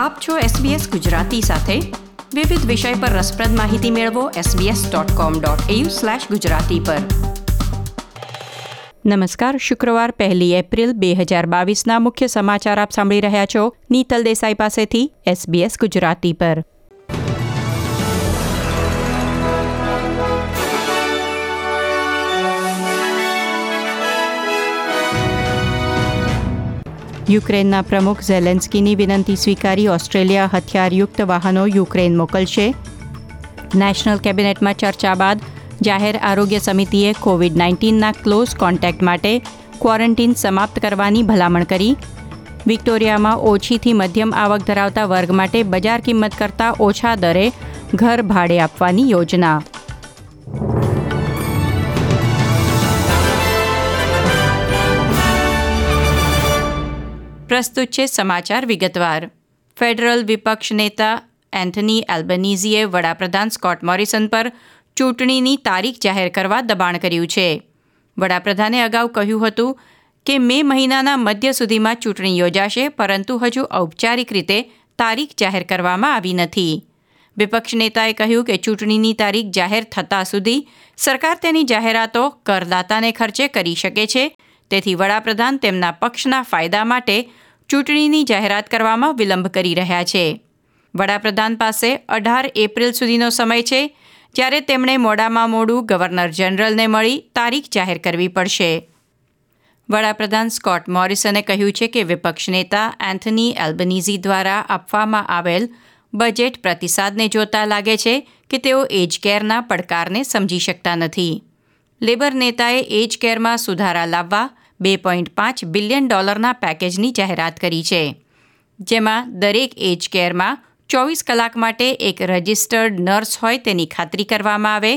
આપ છો SBS ગુજરાતી સાથે. વિવિધ વિષય પર રસપ્રદ માહિતી મેળવો sbs.com.au/gujarati પર. નમસ્કાર, શુક્રવાર પહેલી એપ્રિલ બે હજાર બાવીસના મુખ્ય સમાચાર આપ સાંભળી રહ્યા છો. નીતલ દેસાઈ પાસેથી SBS ગુજરાતી પર. યુક્રેનના પ્રમુખ ઝેલેન્સ્કીની વિનંતી સ્વીકારી ઓસ્ટ્રેલિયા હથિયારયુક્ત વાહનો યુક્રેન મોકલશે. નેશનલ કેબિનેટમાં ચર્ચા બાદ જાહેર આરોગ્ય સમિતિએ કોવિડ નાઇન્ટીનના ક્લોઝ કોન્ટેક્ટ માટે ક્વોરન્ટીન સમાપ્ત કરવાની ભલામણ કરી. વિક્ટોરિયામાં ઓછીથી મધ્યમ આવક ધરાવતા વર્ગ માટે બજાર કિંમત કરતાં ઓછા દરે ઘર ભાડે આપવાની યોજના. પ્રસ્તુત છે સમાચાર વિગતવાર. ફેડરલ વિપક્ષ નેતા એન્થની એલ્બનીઝીએ વડાપ્રધાન સ્કોટ મોરિસન પર ચૂંટણીની તારીખ જાહેર કરવા દબાણ કર્યું છે. વડાપ્રધાને અગાઉ કહ્યું હતું કે મે મહિનાના મધ્ય સુધીમાં ચૂંટણી યોજાશે, પરંતુ હજુ ઔપચારિક રીતે તારીખ જાહેર કરવામાં આવી નથી. વિપક્ષ નેતાએ કહ્યું કે ચૂંટણીની તારીખ જાહેર થતાં સુધી સરકાર તેની જાહેરાતો કરદાતાને ખર્ચે કરી શકે છે, તેથી વડાપ્રધાન તેમના પક્ષના ફાયદા માટે ચૂંટણીની જાહેરાત કરવામાં વિલંબ કરી રહ્યા છે. વડાપ્રધાન પાસે અઢાર એપ્રિલ સુધીનો સમય છે, જ્યારે તેમણે મોડામાં મોડું ગવર્નર જનરલને મળી તારીખ જાહેર કરવી પડશે. વડાપ્રધાન સ્કોટ મોરિસને કહ્યું છે કે વિપક્ષ નેતા એન્થની એલ્બનીઝી દ્વારા આપવામાં આવેલ બજેટ પ્રતિસાદને જોતા લાગે છે કે તેઓ એજ કેરના પડકારને સમજી શકતા નથી. લેબર નેતાએ એજ કેરમાં સુધારા લાવવા બે પોઈન્ટ પાંચ બિલિયન ડોલરના પેકેજની જાહેરાત કરી છે. જેમાં દરેક એજ કેરમાં ચોવીસ કલાક માટે એક રજિસ્ટર્ડ નર્સ હોય તેની ખાતરી કરવામાં આવે,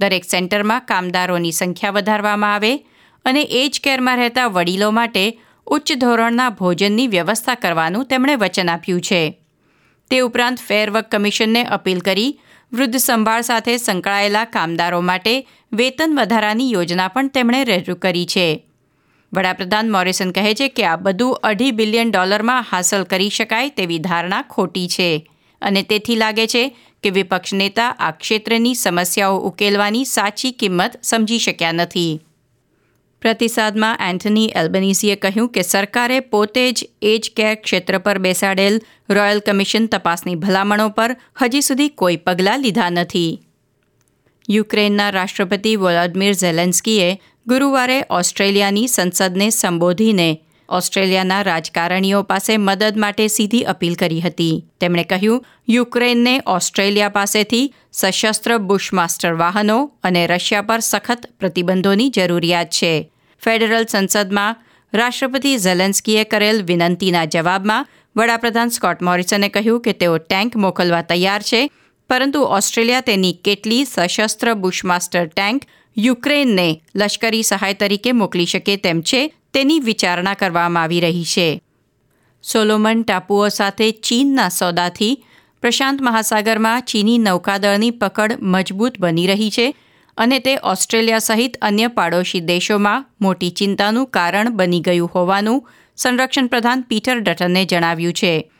દરેક સેન્ટરમાં કામદારોની સંખ્યા વધારવામાં આવે અને એજ કેરમાં રહેતા વડીલો માટે ઉચ્ચ ધોરણના ભોજનની વ્યવસ્થા કરવાનું તેમણે વચન આપ્યું છે. તે ઉપરાંત ફેરવર્ક કમિશનને અપીલ કરી વૃદ્ધ સંભાળ સાથે સંકળાયેલા કામદારો માટે વેતન વધારાની યોજના પણ તેમણે રજૂ કરી છે. વડાપ્રધાન મોરિસન કહે છે કે આ બધું અઢી બિલિયન ડોલરમાં હાંસલ કરી શકાય તેવી ધારણા ખોટી છે. અને તેથી લાગે છે કે વિપક્ષ નેતા આ ક્ષેત્રની સમસ્યાઓ ઉકેલવાની સાચી કિંમત સમજી શક્યા નથી. પ્રતિસાદમાં એન્થની એલ્બનીઝીએ કહ્યું કે સરકારે પોતે જ એજ કેર ક્ષેત્ર પર બેસાડેલ રોયલ કમિશન તપાસની ભલામણો પર હજી સુધી કોઈ પગલાં લીધા નથી. યુક્રેનના રાષ્ટ્રપતિ વોલોદમીર ઝેલેન્સ્કીએ ગુરુવારે ઓસ્ટ્રેલિયાની સંસદને સંબોધીને ઓસ્ટ્રેલિયાના રાજકારણીઓ પાસે મદદ માટે સીધી અપીલ કરી હતી. તેમણે કહ્યું, યુક્રેનને ઓસ્ટ્રેલિયા પાસેથી સશસ્ત્ર બુશમાસ્ટર વાહનો અને રશિયા પર સખત પ્રતિબંધોની જરૂરિયાત છે. ફેડરલ સંસદમાં રાષ્ટ્રપતિ ઝેલેન્સ્કીએ કરેલ વિનંતીના જવાબમાં વડાપ્રધાન સ્કોટ મોરિસને કહ્યું કે તેઓ ટેન્ક મોકલવા તૈયાર છે પરંતુ ઓસ્ટ્રેલિયા તેની કેટલી સશસ્ત્ર બુશમાસ્ટર ટેન્ક યુક્રેનને લશ્કરી સહાય તરીકે મોકલી શકે તેમ છે, તેની વિચારણા કરવામાં આવી રહી છે. સોલોમન ટાપુઓ સાથે ચીનના સોદાથી પ્રશાંત મહાસાગરમાં ચીની નૌકાદળની પકડ મજબૂત બની રહી છે અને તે ઓસ્ટ્રેલિયા સહિત અન્ય પાડોશી દેશોમાં મોટી ચિંતાનું કારણ બની ગયું હોવાનું સંરક્ષણ પ્રધાન પીટર ડટને જણાવ્યું છે.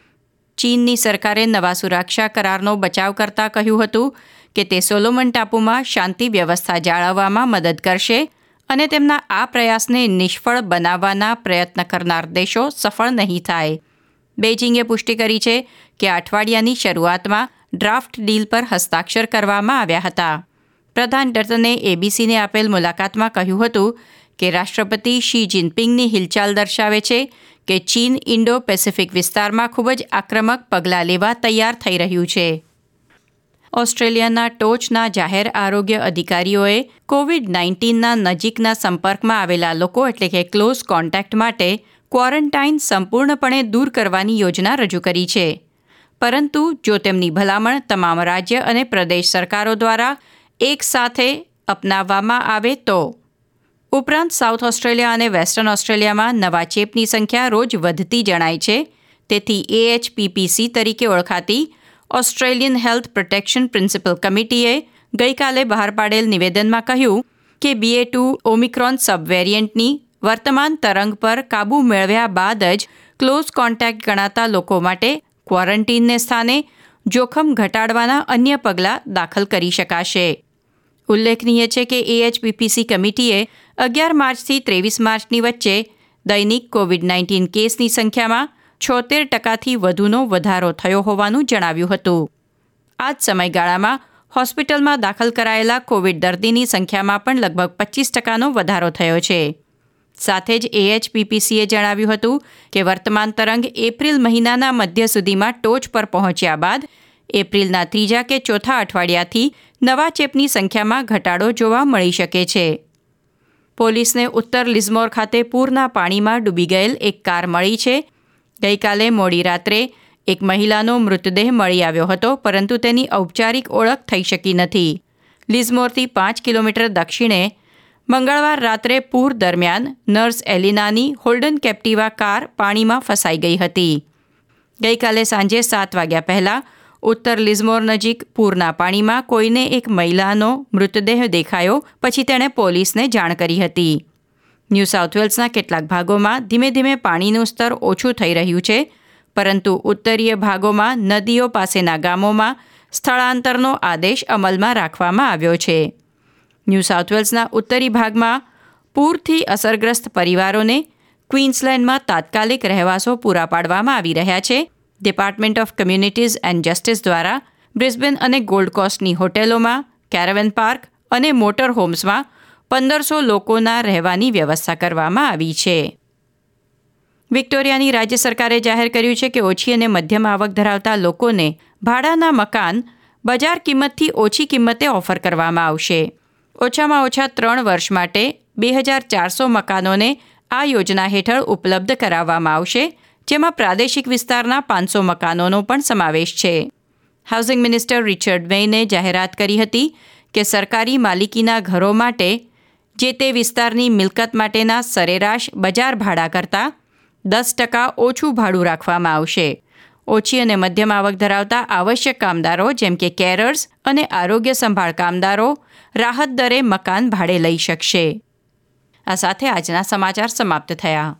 ચીનની સરકારે નવા સુરક્ષા કરારનો બચાવ કરતા કહ્યું હતું કે તે સોલોમન ટાપુમાં શાંતિ વ્યવસ્થા જાળવવામાં મદદ કરશે અને તેમના આ પ્રયાસને નિષ્ફળ બનાવવાના પ્રયત્ન કરનાર દેશો સફળ નહીં થાય. બેઇજિંગે પુષ્ટિ કરી છે કે અઠવાડિયાની શરૂઆતમાં ડ્રાફ્ટ ડીલ પર હસ્તાક્ષર કરવામાં આવ્યા હતા. પ્રધાન ડર્ટને એબીસીને આપેલ મુલાકાતમાં કહ્યું હતું કે રાષ્ટ્રપતિ શી જિનપિંગની હિલચાલ દર્શાવે છે કે ચીન ઇન્ડો પેસિફિક વિસ્તારમાં ખૂબ જ આક્રમક પગલાં લેવા તૈયાર થઈ રહ્યું છે. ઓસ્ટ્રેલિયાના ટોચના જાહેર આરોગ્ય અધિકારીઓએ કોવિડ નાઇન્ટીનના નજીકના સંપર્કમાં આવેલા લોકો એટલે કે ક્લોઝ કોન્ટેક્ટ માટે ક્વોરન્ટાઇન સંપૂર્ણપણે દૂર કરવાની યોજના રજૂ કરી છે. પરંતુ જો તેમની ભલામણ તમામ રાજ્ય અને પ્રદેશ સરકારો દ્વારા એક સાથે અપનાવવામાં આવે તો ઉપરાંત સાઉથ ઓસ્ટ્રેલિયા અને વેસ્ટર્ન ઓસ્ટ્રેલિયામાં નવા ચેપની સંખ્યા રોજ વધતી જણાય છે. તેથી એએચપીપીસી તરીકે ઓળખાતી ઓસ્ટ્રેલિયન હેલ્થ પ્રોટેક્શન પ્રિન્સિપલ કમિટીએ ગઈકાલે બહાર પાડેલ નિવેદનમાં કહ્યું કે બીએ ટુ ઓમિક્રોન સબવેરિયન્ટની વર્તમાન તરંગ પર કાબૂ મેળવ્યા બાદ જ ક્લોઝ કોન્ટેક્ટ ગણાતા લોકો માટે ક્વોરન્ટીનને સ્થાને જોખમ ઘટાડવાના અન્ય પગલાં દાખલ કરી શકાશે. ઉલ્લેખનીય છે કે એએચપીપીસી કમિટીએ અગિયાર માર્ચથી ત્રેવીસ માર્ચની વચ્ચે દૈનિક કોવિડ નાઇન્ટીન કેસની સંખ્યામાં છોતેર ટકાથી વધુનો વધારો થયો હોવાનું જણાવ્યું હતું. આ જ સમયગાળામાં હોસ્પિટલમાં દાખલ કરાયેલા કોવિડ દર્દીની સંખ્યામાં પણ લગભગ પચીસ ટકાનો વધારો થયો છે. સાથે જ એએચપીપીસીએ જણાવ્યું હતું કે વર્તમાન તરંગ એપ્રિલ મહિનાના મધ્ય સુધીમાં ટોચ પર પહોંચ્યા બાદ એપ્રિલના ત્રીજા કે ચોથા અઠવાડિયાથી નવા ચેપની સંખ્યામાં ઘટાડો જોવા મળી શકે છે. પોલીસને ઉત્તર લિઝમોર ખાતે પૂરના પાણીમાં ડૂબી ગયેલ એક કાર મળી છે. ગઈકાલે મોડી રાત્રે એક મહિલાનો મૃતદેહ મળી આવ્યો હતો, પરંતુ તેની ઔપચારિક ઓળખ થઈ શકી નથી. લિઝમોરથી પાંચ કિલોમીટર દક્ષિણે મંગળવાર રાત્રે પૂર દરમિયાન નર્સ એલિનાની હોલ્ડન કેપ્ટિવા કાર પાણીમાં ફસાઈ ગઈ હતી. ગઈકાલે સાંજે સાત વાગ્યા પહેલાં ઉત્તર લિઝમોર નજીક પૂરના પાણીમાં કોઈને એક મહિલાનો મૃતદેહ દેખાયો, પછી તેણે પોલીસને જાણ કરી હતી. ન્યૂ સાઉથ વેલ્સના કેટલાક ભાગોમાં ધીમે ધીમે પાણીનું સ્તર ઓછું થઈ રહ્યું છે, પરંતુ ઉત્તરીય ભાગોમાં નદીઓ પાસેના ગામોમાં સ્થળાંતરનો આદેશ અમલમાં રાખવામાં આવ્યો છે. ન્યૂ સાઉથ વેલ્સના ઉત્તરી ભાગમાં પૂરથી અસરગ્રસ્ત પરિવારોને ક્વીન્સલેન્ડમાં તાત્કાલિક રહેવાસો પૂરા પાડવામાં આવી રહ્યા છે department of communities and justice દ્વારા બ્રિસ્બેન અને ગોલ્ડ કોસ્ટની હોટેલોમાં કેરેવન પાર્ક અને મોટર હોમ્સમાં પંદરસો લોકોના રહેવાની વ્યવસ્થા કરવામાં આવી છે. વિક્ટોરિયાની રાજ્ય સરકારે જાહેર કર્યું છે કે ઓછી અને મધ્યમ આવક ધરાવતા લોકોને ભાડાના મકાન બજાર કિંમતથી ઓછી કિંમતે ઓફર કરવામાં આવશે. ઓછામાં ઓછા ત્રણ વર્ષ માટે બે હજાર ચારસો મકાનોને આ યોજના હેઠળ ઉપલબ્ધ કરાવવામાં આવશે જેમાં પ્રાદેશિક વિસ્તારના પાંચસો મકાનોનો પણ સમાવેશ છે. હાઉસિંગ મિનિસ્ટર રિચર્ડ વેઈને જાહેરાત કરી હતી કે સરકારી માલિકીના ઘરો માટે, જે તે વિસ્તારની મિલકત માટેના સરેરાશ બજાર ભાડા કરતાં દસ ટકા ઓછું ભાડું રાખવામાં આવશે. ઓછી અને મધ્યમ આવક ધરાવતા આવશ્યક કામદારો જેમ કે કેરર્સ અને આરોગ્ય સંભાળ કામદારો રાહત દરે મકાન ભાડે લઈ શકશે. આ સાથે આજના સમાચાર સમાપ્ત થયા.